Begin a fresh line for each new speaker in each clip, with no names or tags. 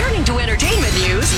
Turning to entertainment news.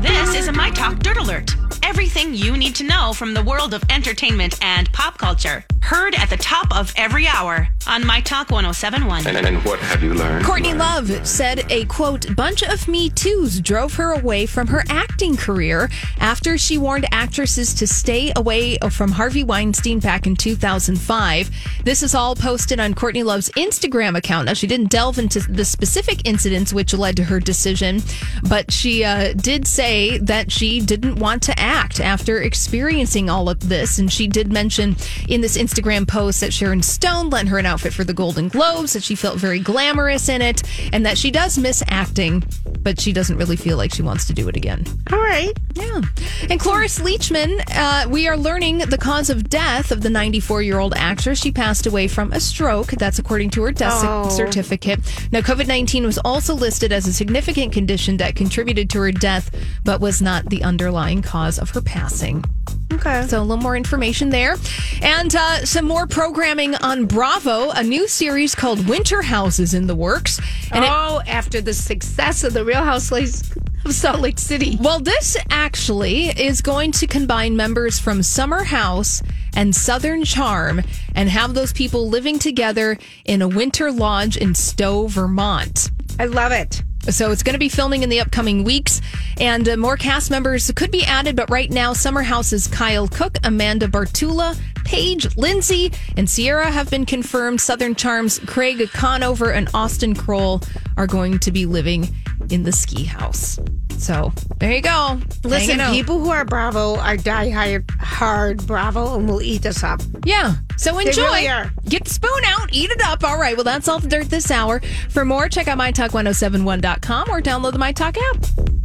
This is a My Talk Dirt Alert. Everything you need to know from the world of entertainment and pop culture. Heard at the top of every hour on My Talk 1071.
And, and what have you learned?
Courtney Love said a quote, bunch of Me Too's drove her away from her acting career after she warned actresses to stay away from Harvey Weinstein back in 2005. This is all posted on Courtney Love's Instagram account. Now, she didn't delve into the specific incidents which led to her decision, but she uh, did say that she didn't want to act after experiencing all of this. And she did mention in this Instagram post that Sharon Stone lent her an outfit for the Golden Globes, that she felt very glamorous in it, and that she does miss acting, but she doesn't really feel like she wants to do it again.
All right.
Yeah. And Cloris Leachman, uh, we are learning the cause of death of the 94 year old actress. She passed away from a stroke. That's according to her death
Oh.
certificate. Now, COVID 19 was also listed as a significant condition that contributed to her death, but was not the underlying cause of her passing.
Okay.
So a little more information there. And uh, some more programming on Bravo, a new series called Winter House is in the works. And it-
oh, after the success of the Real Housewives of Salt Lake City.
well, this actually is going to combine members from Summer House and Southern Charm and have those people living together in a winter lodge in Stowe, Vermont.
I love it.
So it's going to be filming in the upcoming weeks, and uh, more cast members could be added. But right now, Summer House's Kyle Cook, Amanda Batula, Paige, Lindsay, and Sierra have been confirmed. Southern Charms, Craig Conover, and Austen Kroll are going to be living in the ski house. So there you go.
Listen, people who are Bravo are die hard, hard Bravo and will eat us up.
Yeah. So enjoy.
really.
Get the spoon out, eat it up. All right. Well, that's all the dirt this hour. For more, check out mytalk1071.com or download the MyTalk app.